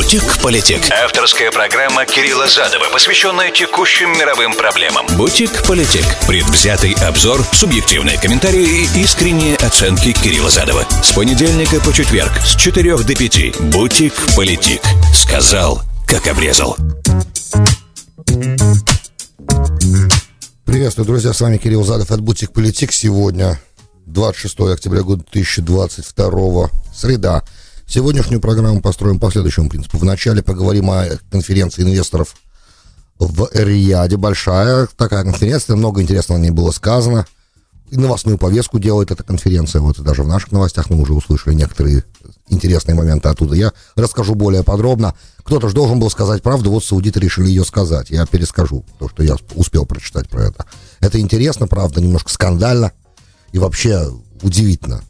Бутик-политик. Авторская программа Кирилла Задова, посвященная текущим мировым проблемам. Бутик-политик. Предвзятый обзор, субъективные комментарии и искренние оценки Кирилла Задова. С понедельника по четверг с 4 до 5. Бутик-политик. Сказал, как обрезал. Приветствую, друзья, с вами Кирилл Задов от Бутик Политик. Сегодня 26 октября года 2022, среда. Сегодняшнюю программу построим по следующему принципу. Вначале поговорим о конференции инвесторов в Риаде. Большая такая конференция, много интересного не было сказано. И новостную повестку делает эта конференция. Вот даже в наших новостях мы уже услышали некоторые интересные моменты оттуда. Я расскажу более подробно. Кто-то же должен был сказать правду, вот саудиты решили ее сказать. Я перескажу то, что я успел прочитать про это. Это интересно, правда, немножко скандально и вообще удивительно.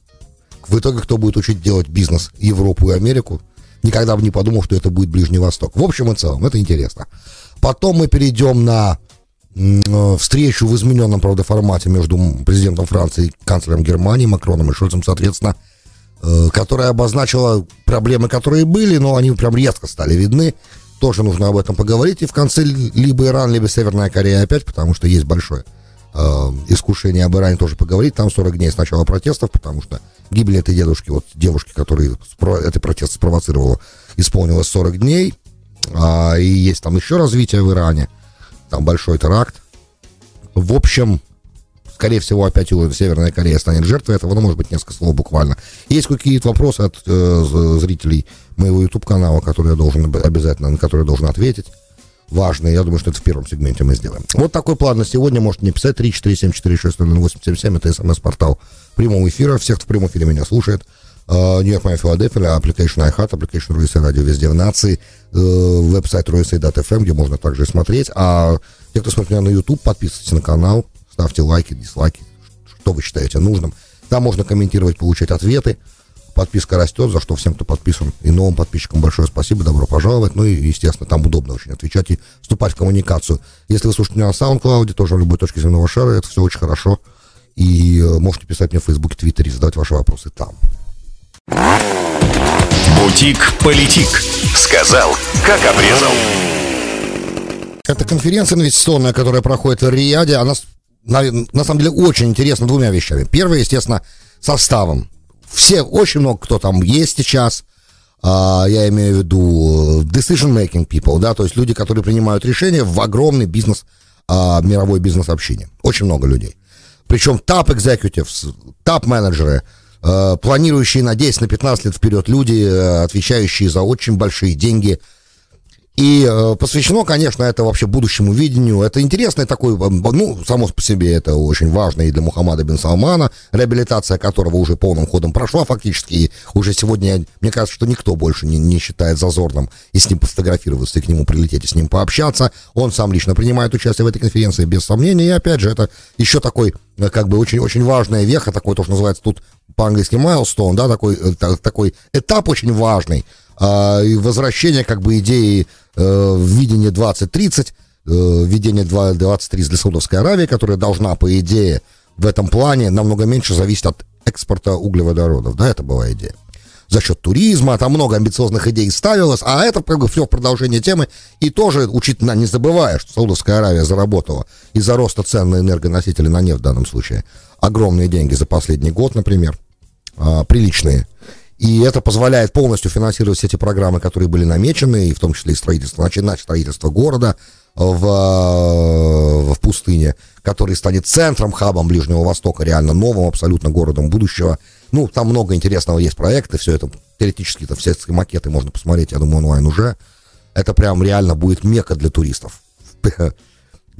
В итоге кто будет учить делать бизнес Европу и Америку, никогда бы не подумал, что это будет Ближний Восток. В общем и целом, это интересно. Потом мы перейдем на э, встречу в измененном, правда, формате между президентом Франции и канцлером Германии Макроном и Шольцем, соответственно, э, которая обозначила проблемы, которые были, но они прям резко стали видны. Тоже нужно об этом поговорить. И в конце либо Иран, либо Северная Корея опять, потому что есть большое искушение об Иране тоже поговорить. Там 40 дней с начала протестов, потому что гибель этой дедушки, вот девушки, которая этот протест спровоцировала, исполнилось 40 дней. А, и есть там еще развитие в Иране. Там большой теракт. В общем, скорее всего, опять Северная Корея станет жертвой этого, ну, может быть, несколько слов буквально. Есть какие-то вопросы от э, зрителей моего YouTube-канала, которые я должен обязательно, на которые я должен ответить важные. Я думаю, что это в первом сегменте мы сделаем. Вот такой план на сегодня. Можете мне писать 347460877. Это смс-портал прямого эфира. Всех, в прямом эфире меня слушает. Нью-Йорк, Майя, Филадельфия, application iHeart, application RUSA радио везде в нации, веб-сайт RUSA.FM, где можно также смотреть. А те, кто смотрит меня на YouTube, подписывайтесь на канал, ставьте лайки, дизлайки, что вы считаете нужным. Там можно комментировать, получать ответы. Подписка растет, за что всем, кто подписан, и новым подписчикам большое спасибо, добро пожаловать. Ну и, естественно, там удобно очень отвечать и вступать в коммуникацию. Если вы слушаете меня на SoundCloud, тоже в любой точке земного шара, это все очень хорошо. И э, можете писать мне в Фейсбуке, Твиттере, задавать ваши вопросы там. Бутик-политик. Сказал, как обрезал. Эта конференция инвестиционная, которая проходит в Рияде, она на, на самом деле очень интересна двумя вещами. Первое, естественно, составом все, очень много кто там есть сейчас, а, я имею в виду decision-making people, да, то есть люди, которые принимают решения в огромный бизнес, а, мировой бизнес-общение. Очень много людей. Причем executives, топ менеджеры, а, планирующие на 10, на 15 лет вперед люди, э, отвечающие за очень большие деньги – и э, посвящено, конечно, это вообще будущему видению. Это интересный такой, ну, само по себе это очень важно и для Мухаммада бин Салмана, реабилитация которого уже полным ходом прошла фактически. И уже сегодня, мне кажется, что никто больше не, не считает зазорным и с ним пофотографироваться, и к нему прилететь, и с ним пообщаться. Он сам лично принимает участие в этой конференции, без сомнения. И опять же, это еще такой, э, как бы, очень-очень важная веха, такой то, что называется тут по-английски milestone, да, такой, э, такой этап очень важный, а, и возвращение как бы идеи э, видения 2030, э, введение 2030 для Саудовской Аравии, которая должна, по идее, в этом плане намного меньше зависеть от экспорта углеводородов. Да, это была идея. За счет туризма, там много амбициозных идей ставилось, а это как бы все продолжение темы. И тоже, учитывая, не забывая, что Саудовская Аравия заработала из-за роста цен на энергоносители на нефть в данном случае огромные деньги за последний год, например, а, приличные. И это позволяет полностью финансировать все эти программы, которые были намечены, и в том числе и строительство, начинать строительство города в, в пустыне, который станет центром, хабом Ближнего Востока, реально новым абсолютно городом будущего. Ну, там много интересного есть проекта, все это, теоретически, это все макеты можно посмотреть, я думаю, онлайн уже. Это прям реально будет мека для туристов.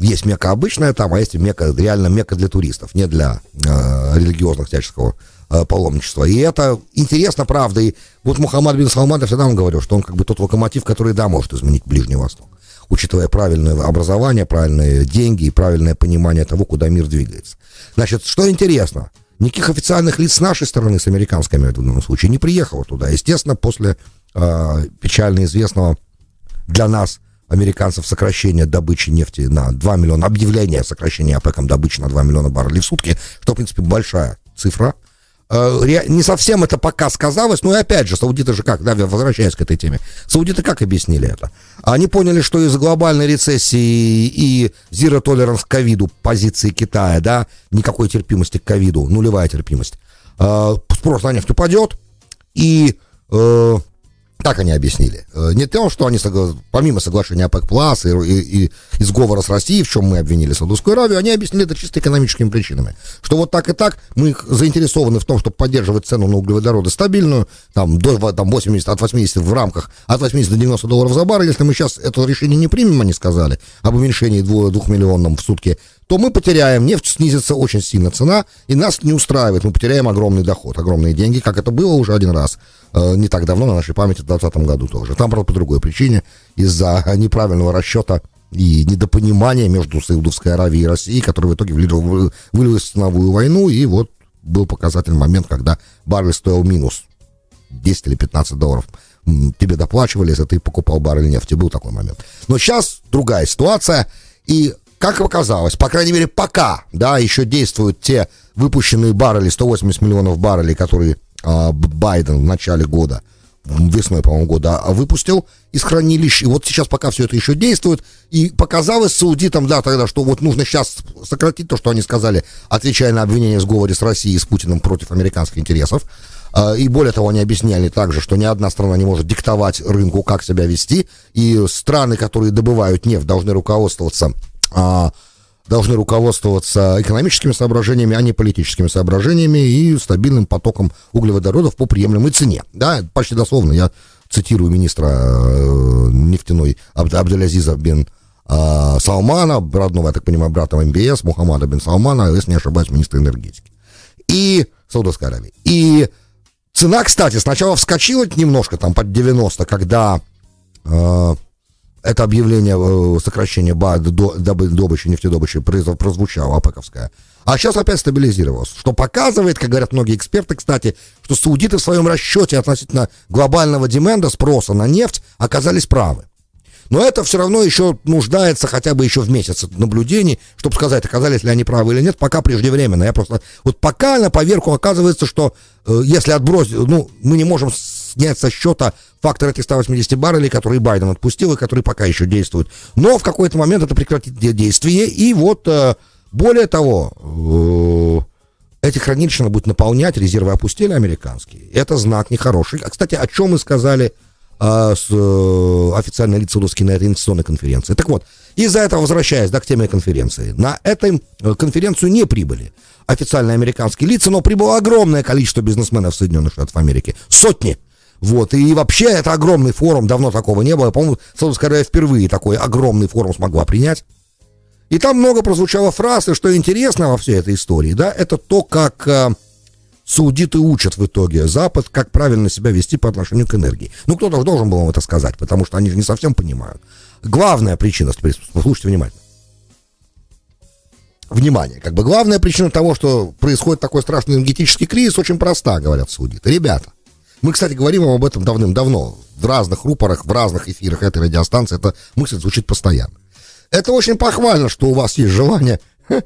Есть мека обычная там, а есть мека, реально мека для туристов, не для э, религиозных всяческого Э, паломничества. И это интересно, правда. И вот Мухаммад бин Салман, я всегда вам говорю, что он как бы тот локомотив, который, да, может изменить Ближний Восток. Учитывая правильное образование, правильные деньги и правильное понимание того, куда мир двигается. Значит, что интересно, никаких официальных лиц с нашей стороны, с американской, в данном случае, не приехало туда. Естественно, после э, печально известного для нас американцев сокращения добычи нефти на 2 миллиона, объявления сокращения ОПЕКом добычи на 2 миллиона баррелей в сутки, что, в принципе, большая цифра – э, не совсем это пока сказалось, но и опять же, саудиты же как, да, возвращаясь к этой теме, саудиты как объяснили это? Они поняли, что из-за глобальной рецессии и zero tolerance к ковиду позиции Китая, да, никакой терпимости к ковиду, нулевая терпимость, э, спрос на нефть упадет, и э, так они объяснили. Э, не то, что они, помимо соглашения ОПЕК+, и, и, и, и сговора с Россией, в чем мы обвинили Саудовскую Аравию, они объяснили это чисто экономическими причинами. Что вот так и так мы заинтересованы в том, чтобы поддерживать цену на углеводороды стабильную, там, до там, 80, от 80 в рамках, от 80 до 90 долларов за баррель. Если мы сейчас это решение не примем, они сказали, об уменьшении 2, 2 миллионам в сутки, то мы потеряем, нефть снизится очень сильно цена, и нас не устраивает, мы потеряем огромный доход, огромные деньги, как это было уже один раз, не так давно на нашей памяти, в 2020 году тоже. Там, правда, по другой причине, из-за неправильного расчета и недопонимания между Саудовской Аравией и Россией, который в итоге вылилось в ценовую войну, и вот был показательный момент, когда баррель стоил минус 10 или 15 долларов. Тебе доплачивали, если ты покупал баррель нефти, был такой момент. Но сейчас другая ситуация, и как оказалось, по крайней мере, пока, да, еще действуют те выпущенные баррели, 180 миллионов баррелей, которые э, Байден в начале года, весной, по-моему, года а, выпустил из хранилищ. И вот сейчас пока все это еще действует. И показалось саудитам, да, тогда, что вот нужно сейчас сократить то, что они сказали, отвечая на обвинение в сговоре с Россией и с Путиным против американских интересов. А, и более того, они объясняли также, что ни одна страна не может диктовать рынку, как себя вести. И страны, которые добывают нефть, должны руководствоваться а, должны руководствоваться экономическими соображениями, а не политическими соображениями и стабильным потоком углеводородов по приемлемой цене. Да, почти дословно я цитирую министра э, нефтяной Абд Абдулязиза бен э, Салмана, родного, я так понимаю, брата МБС, Мухаммада бен Салмана, если не ошибаюсь, министра энергетики. И Саудовской Аравии. И цена, кстати, сначала вскочила немножко, там, под 90, когда э, это объявление э, сокращения добычи, нефтедобычи прозвучало, АПЭКовское. А сейчас опять стабилизировалось. Что показывает, как говорят многие эксперты, кстати, что саудиты в своем расчете относительно глобального деменда, спроса на нефть, оказались правы. Но это все равно еще нуждается хотя бы еще в месяц наблюдений, чтобы сказать, оказались ли они правы или нет, пока преждевременно. Я просто... Вот пока на поверку оказывается, что э, если отбросить... Ну, мы не можем снять со счета фактор этих 180 баррелей, которые Байден отпустил и которые пока еще действуют. Но в какой-то момент это прекратит действие. И вот, э, более того, э, эти хранилища будет наполнять, резервы опустили американские. Это знак нехороший. А, кстати, о чем мы сказали а, с э, официальной лица русские на этой инвестиционной конференции. Так вот, из-за этого, возвращаясь да, к теме конференции, на этой конференцию не прибыли официальные американские лица, но прибыло огромное количество бизнесменов Соединенных Штатов Америки. Сотни. Вот, и вообще это огромный форум, давно такого не было. По-моему, Саудовская Аравия впервые такой огромный форум смогла принять. И там много прозвучало фраз, и что интересно во всей этой истории, да, это то, как э, саудиты учат в итоге Запад, как правильно себя вести по отношению к энергии. Ну, кто-то же должен был им это сказать, потому что они же не совсем понимают. Главная причина, слушайте внимательно. Внимание, как бы главная причина того, что происходит такой страшный энергетический кризис, очень проста, говорят саудиты. Ребята, мы, кстати, говорим об этом давным-давно. В разных рупорах, в разных эфирах этой радиостанции эта мысль звучит постоянно. Это очень похвально, что у вас есть желание,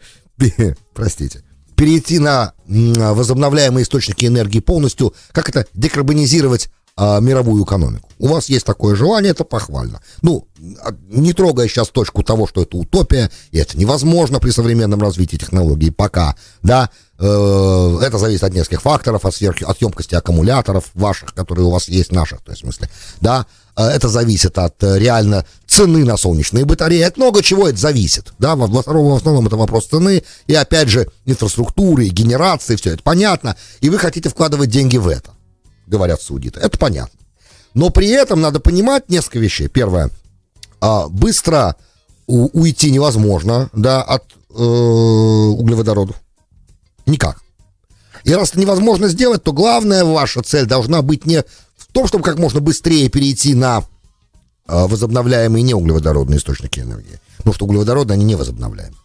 простите, перейти на возобновляемые источники энергии полностью, как это, декарбонизировать а, мировую экономику. У вас есть такое желание, это похвально. Ну, а, не трогая сейчас точку того, что это утопия, и это невозможно при современном развитии технологий пока, да, э, это зависит от нескольких факторов, от, сверх, от емкости аккумуляторов ваших, которые у вас есть, наших, то есть в смысле, да, э, это зависит от э, реально цены на солнечные батареи, от много чего это зависит, да, в, в основном это вопрос цены, и опять же инфраструктуры, генерации, все это понятно, и вы хотите вкладывать деньги в это говорят судиты. Это понятно. Но при этом надо понимать несколько вещей. Первое. А, быстро уйти невозможно, да, от э, углеводородов. Никак. И раз это невозможно сделать, то главная ваша цель должна быть не в том, чтобы как можно быстрее перейти на э, возобновляемые неуглеводородные источники энергии. Потому что углеводороды, они не возобновляемы.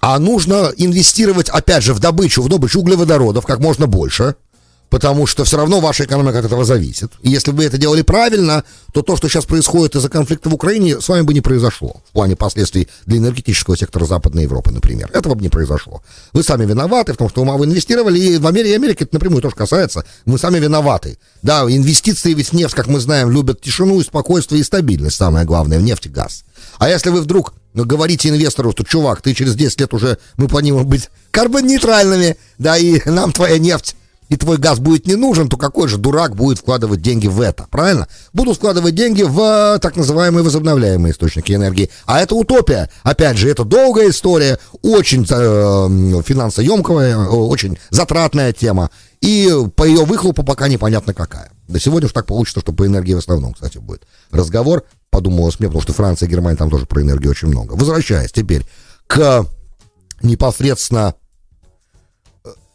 А нужно инвестировать, опять же, в добычу, в добычу углеводородов как можно больше – потому что все равно ваша экономика от этого зависит. И если бы вы это делали правильно, то то, что сейчас происходит из-за конфликта в Украине, с вами бы не произошло. В плане последствий для энергетического сектора Западной Европы, например. Этого бы не произошло. Вы сами виноваты в том, что вы инвестировали, и в Америке, Америке это напрямую тоже касается. Мы сами виноваты. Да, инвестиции ведь нефть, как мы знаем, любят тишину и спокойствие и стабильность, самое главное, в нефть и газ. А если вы вдруг говорите инвестору, что, чувак, ты через 10 лет уже, мы планируем быть карбон-нейтральными, да, и нам твоя нефть и твой газ будет не нужен, то какой же дурак будет вкладывать деньги в это, правильно? Будут вкладывать деньги в э, так называемые возобновляемые источники энергии. А это утопия. Опять же, это долгая история, очень э, финансоемкая, очень затратная тема. И по ее выхлопу пока непонятно какая. До сегодня уж так получится, что по энергии в основном, кстати, будет разговор. Подумалось мне, потому что Франция и Германия там тоже про энергию очень много. Возвращаясь теперь к непосредственно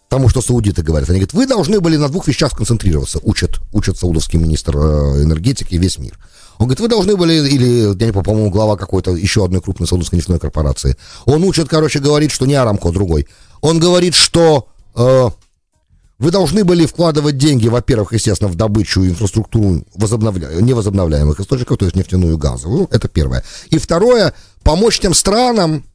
тому, что саудиты говорят. Они говорят, вы должны были на двух вещах сконцентрироваться, учат, учат саудовский министр э, энергетики весь мир. Он говорит, вы должны были, или, я не помню, по-моему, глава какой-то еще одной крупной саудовской нефтяной корпорации. Он учит, короче, говорит, что не Арамко, другой. Он говорит, что э, вы должны были вкладывать деньги, во-первых, естественно, в добычу инфраструктуру возобновля... невозобновляемых источников, то есть нефтяную и газовую. Это первое. И второе, помочь тем странам,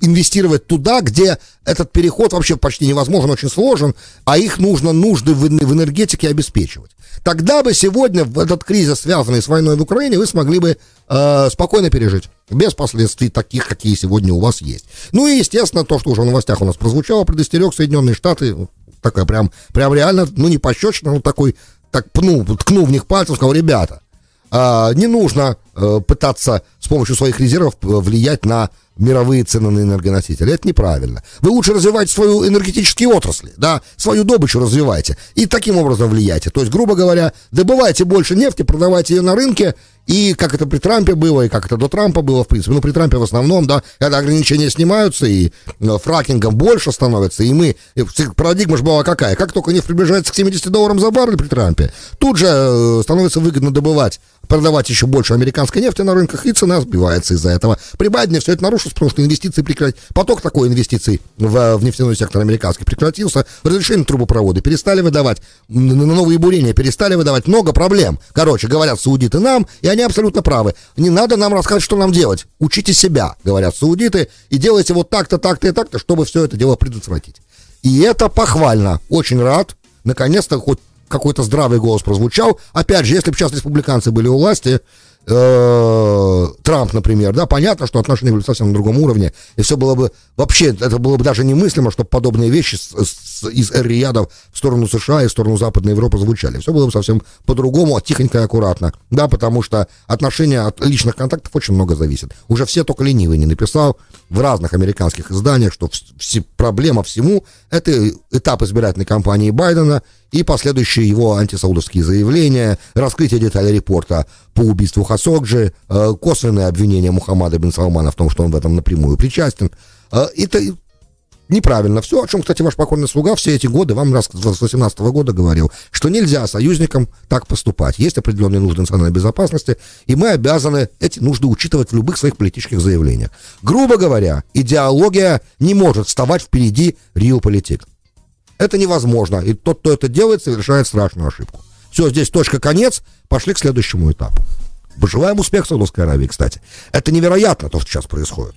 инвестировать туда, где этот переход вообще почти невозможен, очень сложен, а их нужно нужды в, энергетике обеспечивать. Тогда бы сегодня в этот кризис, связанный с войной в Украине, вы смогли бы э, спокойно пережить, без последствий таких, какие сегодня у вас есть. Ну и, естественно, то, что уже в новостях у нас прозвучало, предостерег Соединенные Штаты, такая прям, прям реально, ну не пощечина, но такой, так пнул, ткнул в них пальцем, сказал, ребята, не нужно э, пытаться с помощью своих резервов э, влиять на мировые цены на энергоносители. Это неправильно. Вы лучше развивайте свою энергетические отрасли, да, свою добычу развивайте и таким образом влияйте. То есть, грубо говоря, добывайте больше нефти, продавайте ее на рынке, и как это при Трампе было, и как это до Трампа было, в принципе. Ну, при Трампе в основном, да, когда ограничения снимаются, и э, фракингом больше становится, и мы... И парадигма же была какая? Как только нефть приближается к 70 долларам за баррель при Трампе, тут же э, становится выгодно добывать продавать еще больше американской нефти на рынках, и цена сбивается из-за этого. При Байдене все это нарушилось, потому что инвестиции прекратились. Поток такой инвестиций в, в нефтяной сектор американский прекратился. Разрешение трубопроводы перестали выдавать, на новые бурения перестали выдавать. Много проблем. Короче, говорят саудиты нам, и они абсолютно правы. Не надо нам рассказывать, что нам делать. Учите себя, говорят саудиты, и делайте вот так-то, так-то и так-то, чтобы все это дело предотвратить. И это похвально. Очень рад. Наконец-то хоть какой-то здравый голос прозвучал. Опять же, если бы сейчас республиканцы были у власти, э, Трамп, например, да, понятно, что отношения были совсем на другом уровне, и все было бы, вообще, это было бы даже немыслимо, чтобы подобные вещи с, с, из Эр-Рияда в сторону США и в сторону Западной Европы звучали. Все было бы совсем по-другому, тихонько и аккуратно, да, потому что отношения от личных контактов очень много зависит. Уже все только ленивый не написал в разных американских изданиях, что все, проблема всему — это этап избирательной кампании Байдена и последующие его антисаудовские заявления, раскрытие деталей репорта по убийству Хасокджи, э, косвенное обвинение Мухаммада бин Салмана в том, что он в этом напрямую причастен. Это неправильно. Все, о чем, кстати, ваш покойный слуга все эти годы вам раз с 18 года говорил, что нельзя союзникам так поступать. Есть определенные нужды национальной безопасности, и мы обязаны эти нужды учитывать в любых своих политических заявлениях. Грубо говоря, идеология не может вставать впереди риополитик. Это невозможно, и тот, кто это делает, совершает страшную ошибку. Все, здесь точка, конец, пошли к следующему этапу. Пожелаем успеха Саудовской Аравии, кстати. Это невероятно, то, что сейчас происходит.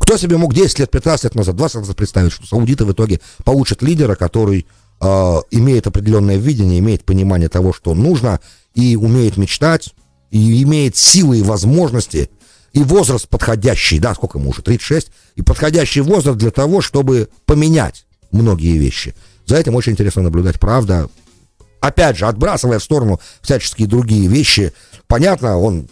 Кто себе мог 10 лет, 15 лет назад, 20 лет представить, что саудиты в итоге получат лидера, который э, имеет определенное видение, имеет понимание того, что нужно, и умеет мечтать, и имеет силы и возможности, и возраст подходящий, да, сколько ему уже, 36, и подходящий возраст для того, чтобы поменять многие вещи. За этим очень интересно наблюдать, правда. Опять же, отбрасывая в сторону всяческие другие вещи, понятно, он,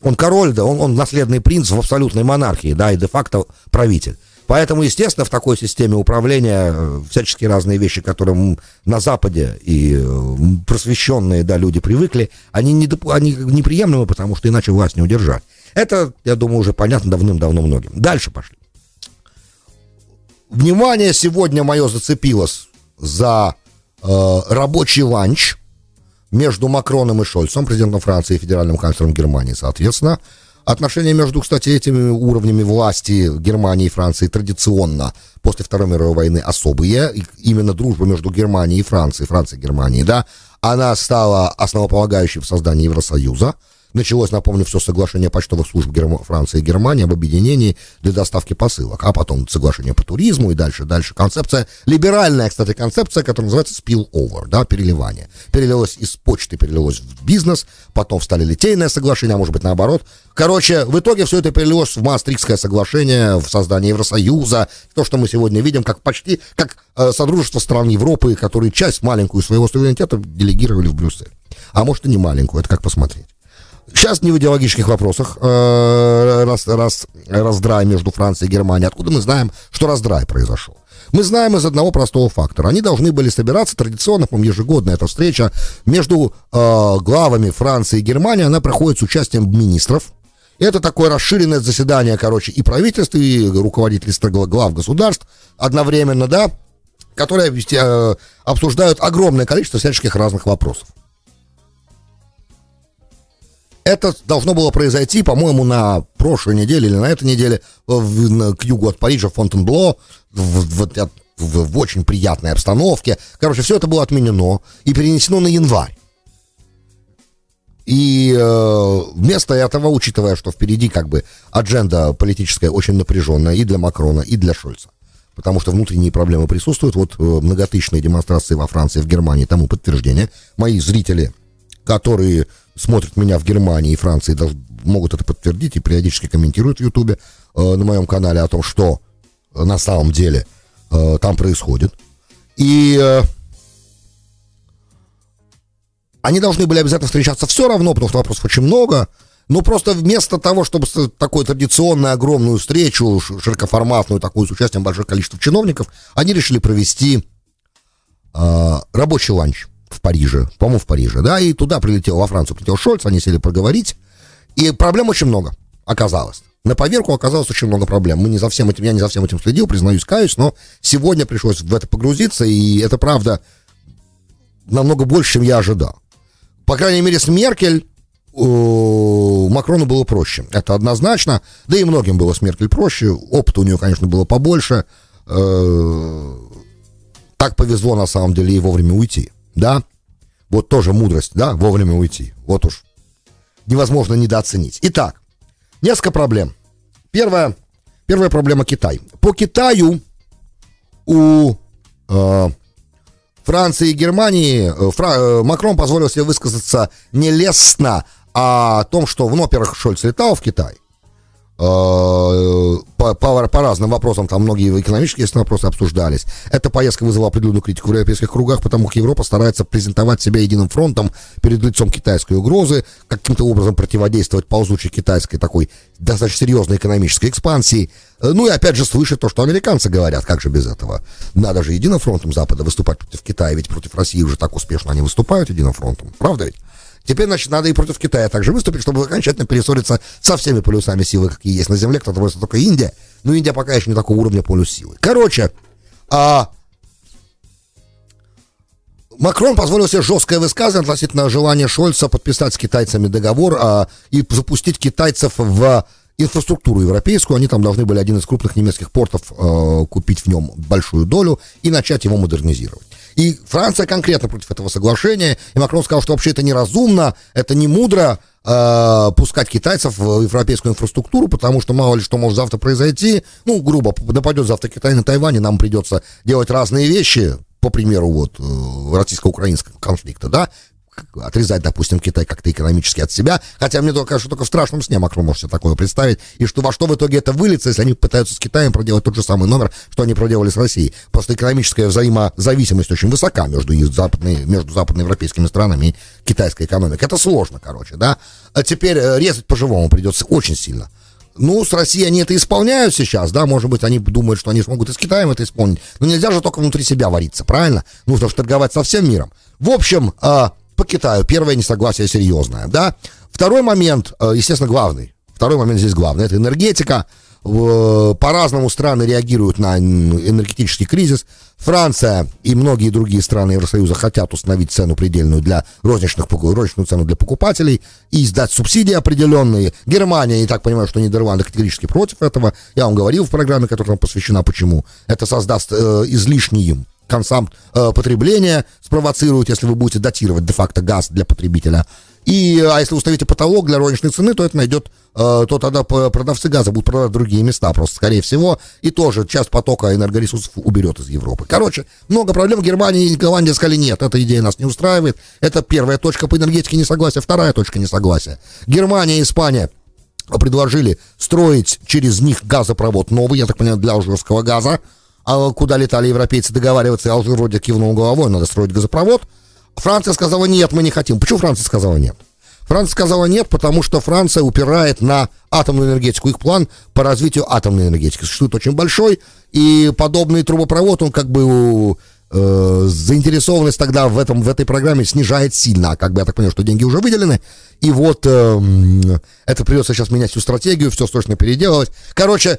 он король, да, он, он наследный принц в абсолютной монархии, да, и де-факто правитель. Поэтому, естественно, в такой системе управления э, всяческие разные вещи, к которым на Западе и э, просвещенные да, люди привыкли, они, не, они неприемлемы, потому что иначе власть не удержать. Это, я думаю, уже понятно давным-давно многим. Дальше пошли. Внимание сегодня мое зацепилось за э, рабочий ланч между Макроном и Шольцем, президентом Франции и федеральным канцлером Германии, соответственно. Отношения между, кстати, этими уровнями власти Германии и Франции традиционно после Второй мировой войны особые. Именно дружба между Германией и Францией, Францией и Германией, да, она стала основополагающей в создании Евросоюза. Началось, напомню, все соглашение почтовых служб Герм... Франции и Германии об объединении для доставки посылок, а потом соглашение по туризму и дальше, дальше. Концепция, либеральная, кстати, концепция, которая называется spill-over, да, переливание. Перелилось из почты, перелилось в бизнес, потом встали литейное соглашение, а может быть наоборот. Короче, в итоге все это перелилось в Маастрихтское соглашение, в создание Евросоюза, то, что мы сегодня видим, как почти, как э, Содружество стран Европы, которые часть маленькую своего суверенитета делегировали в Брюссель. А может и не маленькую, это как посмотреть. Сейчас не в идеологических вопросах э, раз, раз, раздрай между Францией и Германией. Откуда мы знаем, что раздрай произошел? Мы знаем из одного простого фактора. Они должны были собираться традиционно, по ежегодная эта встреча между э, главами Франции и Германии. Она проходит с участием министров. Это такое расширенное заседание, короче, и правительств, и руководителей глав государств одновременно, да, которые э, обсуждают огромное количество всяческих разных вопросов. Это должно было произойти, по-моему, на прошлой неделе или на этой неделе в, на, к югу от Парижа, Фонтенбло, в, в, в, в очень приятной обстановке. Короче, все это было отменено и перенесено на январь. И э, вместо этого, учитывая, что впереди как бы адженда политическая очень напряженная и для Макрона, и для Шольца, потому что внутренние проблемы присутствуют, вот э, многотысячные демонстрации во Франции, в Германии тому подтверждение. Мои зрители, которые смотрят меня в Германии и Франции, могут это подтвердить и периодически комментируют в Ютубе э, на моем канале о том, что э, на самом деле э, там происходит. И э, они должны были обязательно встречаться все равно, потому что вопросов очень много. Но просто вместо того, чтобы такую традиционную огромную встречу, широкоформатную, такую с участием большого количества чиновников, они решили провести э, рабочий ланч в Париже, по-моему, в Париже, да, и туда прилетел, во Францию прилетел Шольц, они сели поговорить, и проблем очень много оказалось. На поверку оказалось очень много проблем. Мы не за всем этим, я не за всем этим следил, признаюсь, каюсь, но сегодня пришлось в это погрузиться, и это правда намного больше, чем я ожидал. По крайней мере, с Меркель Макрону было проще. Это однозначно. Да и многим было с Меркель проще. Опыта у нее, конечно, было побольше. Э, так повезло, на самом деле, и вовремя уйти да, вот тоже мудрость, да, вовремя уйти. Вот уж невозможно недооценить. Итак, несколько проблем. Первая, первая проблема Китай. По Китаю у э, Франции и Германии э, Фра, э, Макрон позволил себе высказаться нелестно о том, что, ну, во-первых, Шольц летал в Китай, по, по, по разным вопросам, там многие экономические вопросы обсуждались. Эта поездка вызвала определенную критику в европейских кругах, потому как Европа старается презентовать себя единым фронтом перед лицом китайской угрозы, каким-то образом противодействовать ползучей китайской такой достаточно серьезной экономической экспансии. Э, ну и опять же слышать то, что американцы говорят, как же без этого. Надо же единым фронтом Запада выступать против Китая, ведь против России уже так успешно они выступают единым фронтом, правда ведь? Теперь, значит, надо и против Китая также выступить, чтобы окончательно перессориться со всеми полюсами силы, какие есть на Земле. Кто-то просто только Индия. Но Индия пока еще не такого уровня полюс силы. Короче, а, Макрон позволил себе жесткое высказывание относительно желания Шольца подписать с китайцами договор а, и запустить китайцев в инфраструктуру европейскую. Они там должны были один из крупных немецких портов э, купить в нем большую долю и начать его модернизировать. И Франция конкретно против этого соглашения. И Макрон сказал, что вообще это неразумно, это не мудро э, пускать китайцев в европейскую инфраструктуру, потому что мало ли что может завтра произойти. Ну, грубо, нападет завтра Китай на Тайвань, и нам придется делать разные вещи, по примеру вот э, российско-украинского конфликта, да, отрезать, допустим, Китай как-то экономически от себя. Хотя мне только кажется, только в страшном сне Макрон может себе такое представить. И что во что в итоге это выльется, если они пытаются с Китаем проделать тот же самый номер, что они проделали с Россией. Просто экономическая взаимозависимость очень высока между, западной, между западноевропейскими странами и китайской экономикой. Это сложно, короче, да. А теперь э, резать по-живому придется очень сильно. Ну, с Россией они это исполняют сейчас, да, может быть, они думают, что они смогут и с Китаем это исполнить. Но нельзя же только внутри себя вариться, правильно? Нужно же торговать со всем миром. В общем, а, по Китаю. Первое несогласие серьезное, да. Второй момент, э, естественно, главный. Второй момент здесь главный. Это энергетика. по-разному страны реагируют на энергетический кризис. Франция и многие другие страны Евросоюза хотят установить цену предельную для розничных, розничную цену для покупателей и сдать субсидии определенные. Германия, я так понимаю, что Нидерланды категорически против этого. Я вам говорил в программе, которая нам посвящена, почему. Это создаст э, излишний им консам э, потребления, спровоцирует, если вы будете датировать де-факто газ для потребителя. И, а если установите потолок для розничной цены, то это найдет, э, то тогда продавцы газа будут продавать другие места, просто, скорее всего, и тоже часть потока энергоресурсов уберет из Европы. Короче, много проблем. Германия и Голландия сказали, нет, эта идея нас не устраивает. Это первая точка по энергетике несогласия, вторая точка несогласия. Германия и Испания предложили строить через них газопровод новый, я так понимаю, для алжирского газа, а куда летали европейцы договариваться, и Алжир вроде кивнул головой, надо строить газопровод. Франция сказала, нет, мы не хотим. Почему Франция сказала нет? Франция сказала нет, потому что Франция упирает на атомную энергетику. Их план по развитию атомной энергетики существует очень большой, и подобный трубопровод, он как бы э, заинтересованность тогда в, этом, в этой программе снижает сильно. А как бы я так понял, что деньги уже выделены, и вот э, это придется сейчас менять всю стратегию, все срочно переделывать. Короче,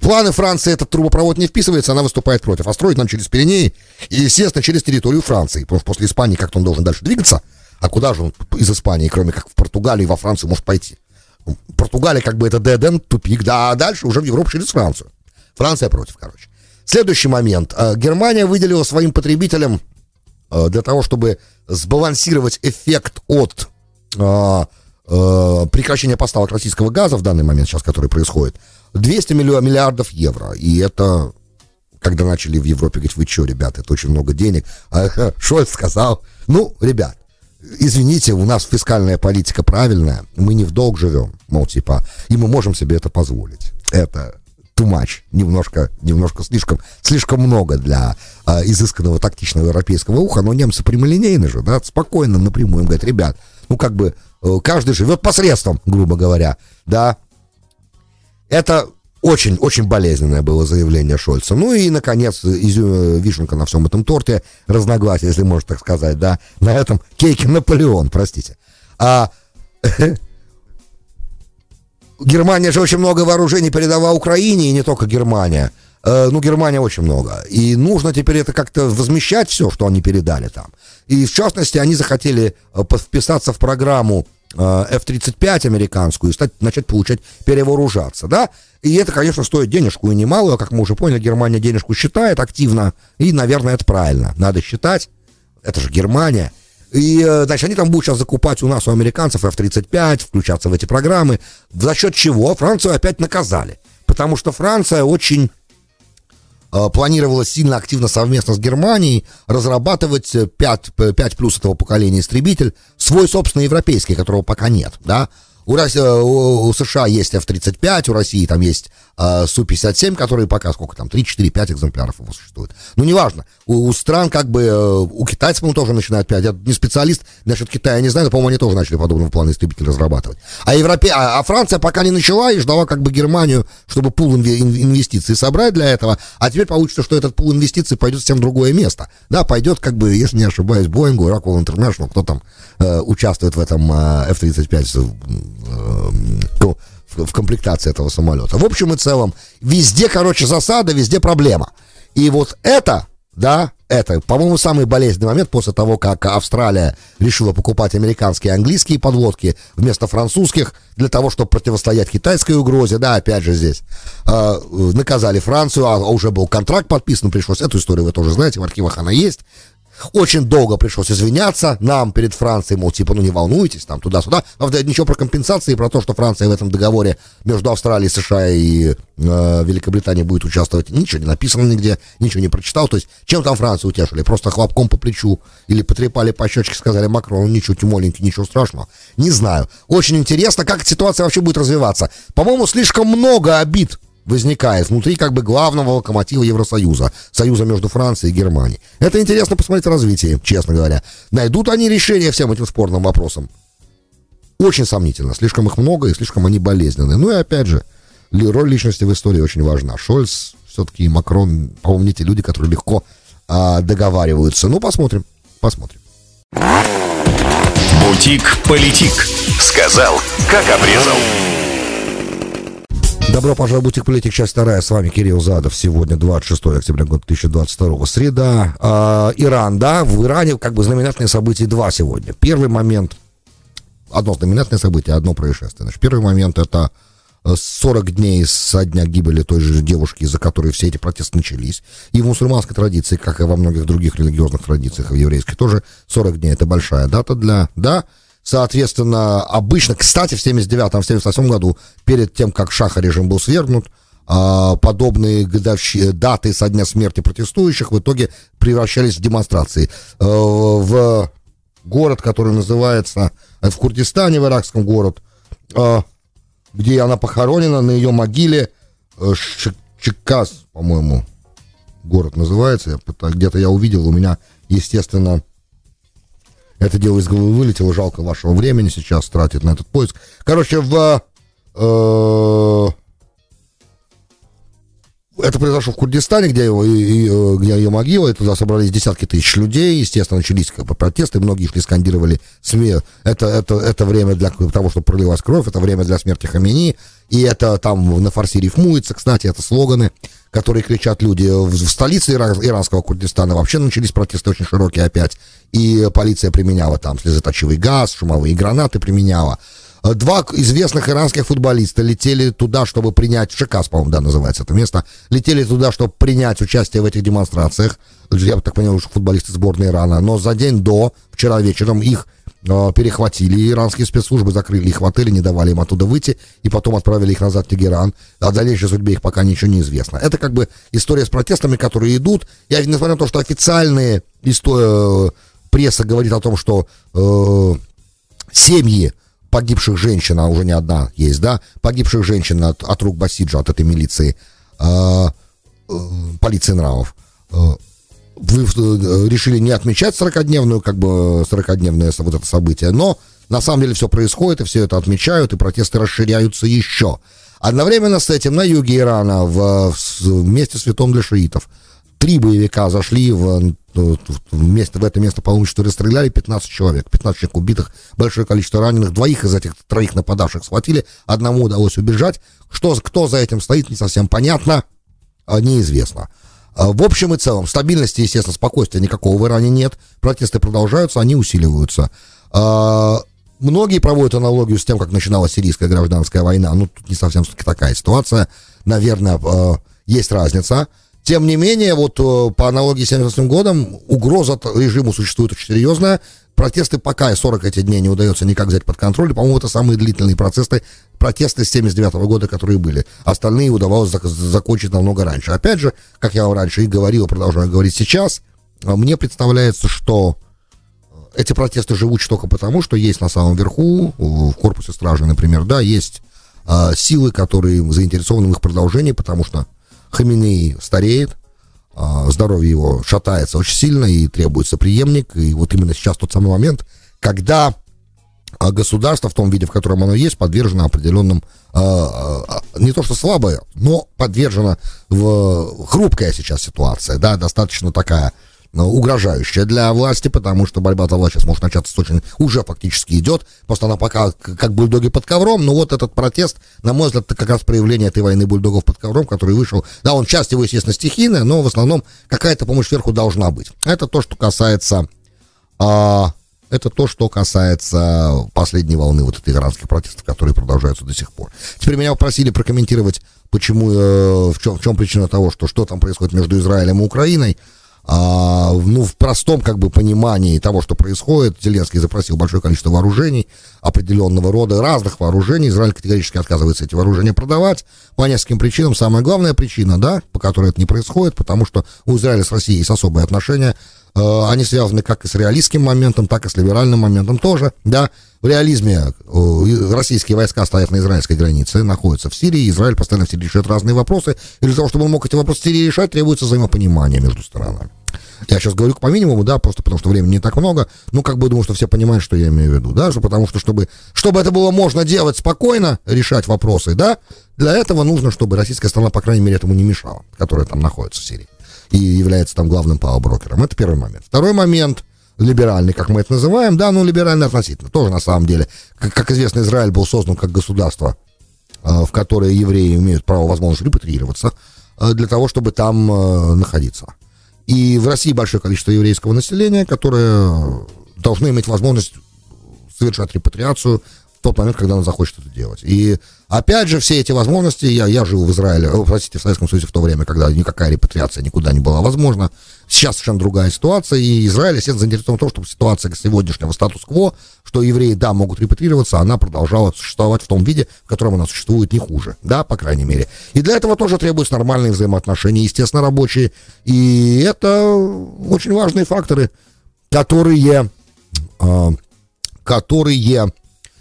планы Франции этот трубопровод не вписывается, она выступает против. А строить нам через Пиренеи и, естественно, через территорию Франции. Потому что после Испании как-то он должен дальше двигаться. А куда же он из Испании, кроме как в Португалию и во Францию, может пойти? Португалия как бы это ДДН, тупик, да, а дальше уже в Европу через Францию. Франция против, короче. Следующий момент. Э, Германия выделила своим потребителям э, для того, чтобы сбалансировать эффект от э, прекращения поставок российского газа в данный момент сейчас, который происходит, 200 миллиардов евро. И это, когда начали в Европе говорить, вы что, ребята, это очень много денег. А Шольц сказал, ну, ребят, извините, у нас фискальная политика правильная, мы не в долг живем, мол, типа, и мы можем себе это позволить. Это too much, немножко, немножко слишком, слишком много для а, изысканного тактичного европейского уха, но немцы прямолинейны же, да, спокойно напрямую им говорят, ребят, ну как бы э, каждый живет посредством, грубо говоря, да, это очень-очень болезненное было заявление Шольца. Ну и, наконец, изю... вишенка на всем этом торте, разногласия, если можно так сказать, да, на этом кейке Наполеон, простите. А Германия же очень много вооружений передала Украине, и не только Германия. Э, ну, Германия очень много. И нужно теперь это как-то возмещать все, что они передали там. И, в частности, они захотели э, вписаться в программу Э, F-35 американскую и стать, начать получать, перевооружаться, да? И это, конечно, стоит денежку и немалую, как мы уже поняли, Германия денежку считает активно, и, наверное, это правильно. Надо считать, это же Германия. И, э, значит, они там будут сейчас закупать у нас, у американцев F-35, включаться в эти программы, за счет чего Францию опять наказали. Потому что Франция очень Э, планировалось сильно активно совместно с Германией разрабатывать 5, 5 плюс этого поколения истребитель, свой собственный европейский, которого пока нет, да, у, России, у, у США есть F-35, у России там есть э, Су-57, которые пока сколько там, 3, 4, 5 экземпляров его существует. Ну, неважно. У, у стран как бы, э, у китайцев, по тоже начинают 5. Я не специалист насчет Китая, не знаю, но, по-моему, они тоже начали подобного плана истребитель разрабатывать. А, Европе... а, а Франция пока не начала и ждала как бы Германию, чтобы пул инвестиций собрать для этого. А теперь получится, что этот пул инвестиций пойдет совсем в другое место. Да, пойдет как бы, если не ошибаюсь, Боингу, Rockwell International, кто там э, участвует в этом э, F-35 Э, в комплектации этого самолета. В общем и целом, везде, короче, засада, везде проблема. И вот это, да, это, по-моему, самый болезненный момент после того, как Австралия решила покупать американские и английские подводки вместо французских для того, чтобы противостоять китайской угрозе. Да, опять же здесь э, наказали Францию, а уже был контракт подписан, пришлось. Эту историю вы тоже знаете, в архивах она есть. Очень долго пришлось извиняться нам перед Францией, мол, типа, ну не волнуйтесь, там туда-сюда. Правда, ничего про компенсации, про то, что Франция в этом договоре между Австралией, США и э, Великобританией будет участвовать, ничего не написано нигде, ничего не прочитал. То есть, чем там Францию утешили? Просто хлопком по плечу или потрепали по щечке, сказали Макрону, ничего, тимоленький, ничего страшного. Не знаю. Очень интересно, как ситуация вообще будет развиваться. По-моему, слишком много обид возникает внутри как бы главного локомотива Евросоюза, союза между Францией и Германией. Это интересно посмотреть развитие, честно говоря. Найдут они решение всем этим спорным вопросам? Очень сомнительно. Слишком их много и слишком они болезненные. Ну и опять же, роль личности в истории очень важна. Шольц все-таки и Макрон, не те люди, которые легко а, договариваются. Ну, посмотрим, посмотрим. Бутик-политик. Сказал, как обрезал. Добро пожаловать в Бутик Политик, часть вторая. С вами Кирилл Задов. Сегодня 26 октября года 2022. Среда. Э, Иран, да, в Иране как бы знаменательные события два сегодня. Первый момент, одно знаменательное событие, одно происшествие. Значит, первый момент это 40 дней со дня гибели той же девушки, из-за которой все эти протесты начались. И в мусульманской традиции, как и во многих других религиозных традициях, в еврейской тоже 40 дней это большая дата для, да, Соответственно, обычно, кстати, в 79-м, в 78 году, перед тем, как Шаха режим был свергнут, а, подобные годовщи... даты со дня смерти протестующих в итоге превращались в демонстрации. Э, в город, который называется, в Курдистане, в иракском город, э, где она похоронена, на ее могиле э, Чекас, по-моему, город называется, где-то я увидел, у меня, естественно, это дело из головы вылетело, жалко вашего времени сейчас тратить на этот поиск. Короче, в... Э, это произошло в Курдистане, где, его, и, э, где ее могила, и туда собрались десятки тысяч людей, естественно, начались как бы, протесты, многие шли, скандировали СМИ, это, это, это время для того, чтобы пролилась кровь, это время для смерти Хамини, и это там на фарси рифмуется, кстати, это слоганы, которые кричат люди. В, в столице Иран, иранского Курдистана вообще начались протесты очень широкие опять, и полиция применяла там слезоточивый газ, шумовые гранаты применяла. Два известных иранских футболиста летели туда, чтобы принять, Шикас, по-моему, да, называется это место, летели туда, чтобы принять участие в этих демонстрациях. Я так понял, что футболисты сборной Ирана. Но за день до, вчера вечером, их э, перехватили, иранские спецслужбы закрыли их в отеле, не давали им оттуда выйти, и потом отправили их назад в Тегеран. О дальнейшей судьбе их пока ничего не известно. Это как бы история с протестами, которые идут. Я, несмотря на то, что официальные истории, э, пресса говорит о том, что э, семьи погибших женщин, а уже не одна есть, да, погибших женщин от, от рук Басиджа, от этой милиции, э, э, полиции нравов, э, вы э, решили не отмечать 40-дневную, как бы 40-дневное вот это событие, но на самом деле все происходит, и все это отмечают, и протесты расширяются еще. Одновременно с этим на юге Ирана, в, в месте святом для шиитов, три боевика зашли в, в, место, в это место паломничества расстреляли 15 человек, 15 человек убитых, большое количество раненых, двоих из этих троих нападавших схватили, одному удалось убежать. Что, кто за этим стоит, не совсем понятно, а, неизвестно. А, в общем и целом, стабильности, естественно, спокойствия никакого в Иране нет, протесты продолжаются, они усиливаются. А, многие проводят аналогию с тем, как начиналась сирийская гражданская война, ну, тут не совсем такая ситуация, наверное, есть разница. Тем не менее, вот э, по аналогии с 78 годом, угроза режиму существует очень серьезная. Протесты пока 40 эти дней не удается никак взять под контроль. По-моему, это самые длительные протесты, протесты с 79 года, которые были. Остальные удавалось зак- закончить намного раньше. Опять же, как я вам раньше и говорил, продолжаю говорить сейчас, э, мне представляется, что эти протесты живут только потому, что есть на самом верху, в корпусе стражи, например, да, есть э, силы, которые заинтересованы в их продолжении, потому что Хаминей стареет, а, здоровье его шатается очень сильно и требуется преемник. И вот именно сейчас тот самый момент, когда а, государство в том виде, в котором оно есть, подвержено определенным, а, не то что слабое, но подвержено в хрупкая сейчас ситуация, да, достаточно такая Э, угрожающая для власти, потому что борьба за власть сейчас может начаться с очень... Уже фактически идет, просто она пока как бульдоги под ковром, но вот этот протест, на мой взгляд, это как раз проявление этой войны бульдогов под ковром, который вышел... Да, он часть его, естественно, стихийная, но в основном какая-то помощь сверху должна быть. Это то, что касается... А, это то, что касается последней волны вот этой иранских протестов, которые продолжаются до сих пор. Теперь меня попросили прокомментировать, почему, э, в, чем, в чем причина того, что что там происходит между Израилем и Украиной а, ну, в простом как бы понимании того, что происходит, Зеленский запросил большое количество вооружений определенного рода, разных вооружений. Израиль категорически отказывается эти вооружения продавать по нескольким причинам. Самая главная причина, да, по которой это не происходит, потому что у Израиля с Россией есть особые отношения. Э, они связаны как и с реалистским моментом, так и с либеральным моментом тоже, да. В реализме э, российские войска стоят на израильской границе, находятся в Сирии, Израиль постоянно в Сирии решает разные вопросы, и для того, чтобы он мог эти вопросы в Сирии решать, требуется взаимопонимание между сторонами. Я сейчас говорю по минимуму, да, просто потому что времени не так много. Ну, как бы думаю, что все понимают, что я имею в виду, да, потому что чтобы, чтобы это было можно делать спокойно, решать вопросы, да, для этого нужно, чтобы российская страна, по крайней мере, этому не мешала, которая там находится в Сирии и является там главным пауэр-брокером. Это первый момент. Второй момент, либеральный, как мы это называем, да, ну, либеральный относительно, тоже на самом деле. Как, как известно, Израиль был создан как государство в которые евреи имеют право, возможность репатриироваться, для того, чтобы там находиться. И в России большое количество еврейского населения, которое должны иметь возможность совершать репатриацию в тот момент, когда она захочет это делать. И опять же, все эти возможности, я, я жил в Израиле, о, простите, в Советском Союзе в то время, когда никакая репатриация никуда не была возможна. Сейчас совершенно другая ситуация, и Израиль, естественно, заинтересован в том, чтобы ситуация сегодняшнего статус-кво, что евреи, да, могут репатрироваться, она продолжала существовать в том виде, в котором она существует не хуже, да, по крайней мере. И для этого тоже требуются нормальные взаимоотношения, естественно, рабочие. И это очень важные факторы, которые, э, которые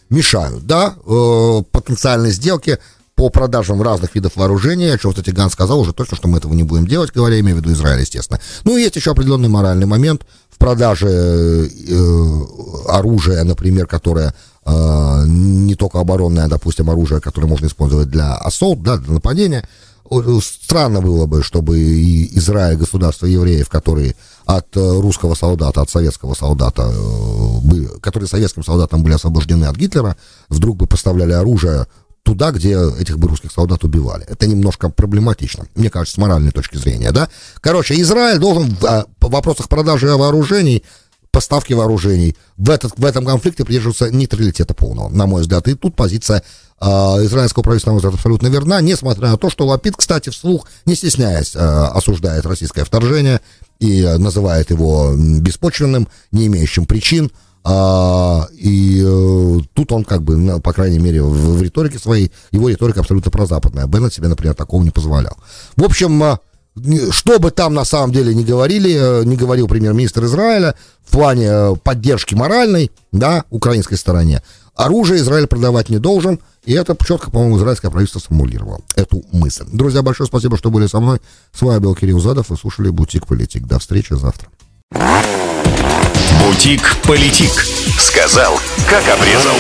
мешают, да, э, потенциальной сделке по продажам разных видов вооружения, о чем, кстати, Ган сказал уже точно, что мы этого не будем делать, говоря, имею в виду Израиль, естественно. Ну, и есть еще определенный моральный момент в продаже э, оружия, например, которое э, не только оборонное, а, допустим, оружие, которое можно использовать для ассолт, да, для нападения. Странно было бы, чтобы и Израиль, государство евреев, которые от э, русского солдата, от советского солдата, э, которые советским солдатам были освобождены от Гитлера, вдруг бы поставляли оружие туда, где этих бы русских солдат убивали. Это немножко проблематично, мне кажется, с моральной точки зрения, да. Короче, Израиль должен в, э, в вопросах продажи вооружений поставки вооружений в, этот, в этом конфликте придерживаться нейтралитета полного, на мой взгляд. И тут позиция э, израильского правительства, на мой взгляд, абсолютно верна, несмотря на то, что Лапид, кстати, вслух, не стесняясь, э, осуждает российское вторжение и называет его беспочвенным, не имеющим причин. А, и э, тут он как бы, по крайней мере, в, в риторике своей, его риторика абсолютно прозападная. Беннет себе, например, такого не позволял. В общем, э, что бы там на самом деле не говорили, э, не говорил премьер-министр Израиля в плане э, поддержки моральной, да, украинской стороне, оружие Израиль продавать не должен, и это четко, по-моему, израильское правительство сформулировало эту мысль. Друзья, большое спасибо, что были со мной. С вами был Кирилл Задов, вы слушали «Бутик Политик». До встречи завтра. «Бутик Политик». Сказал, как обрезал.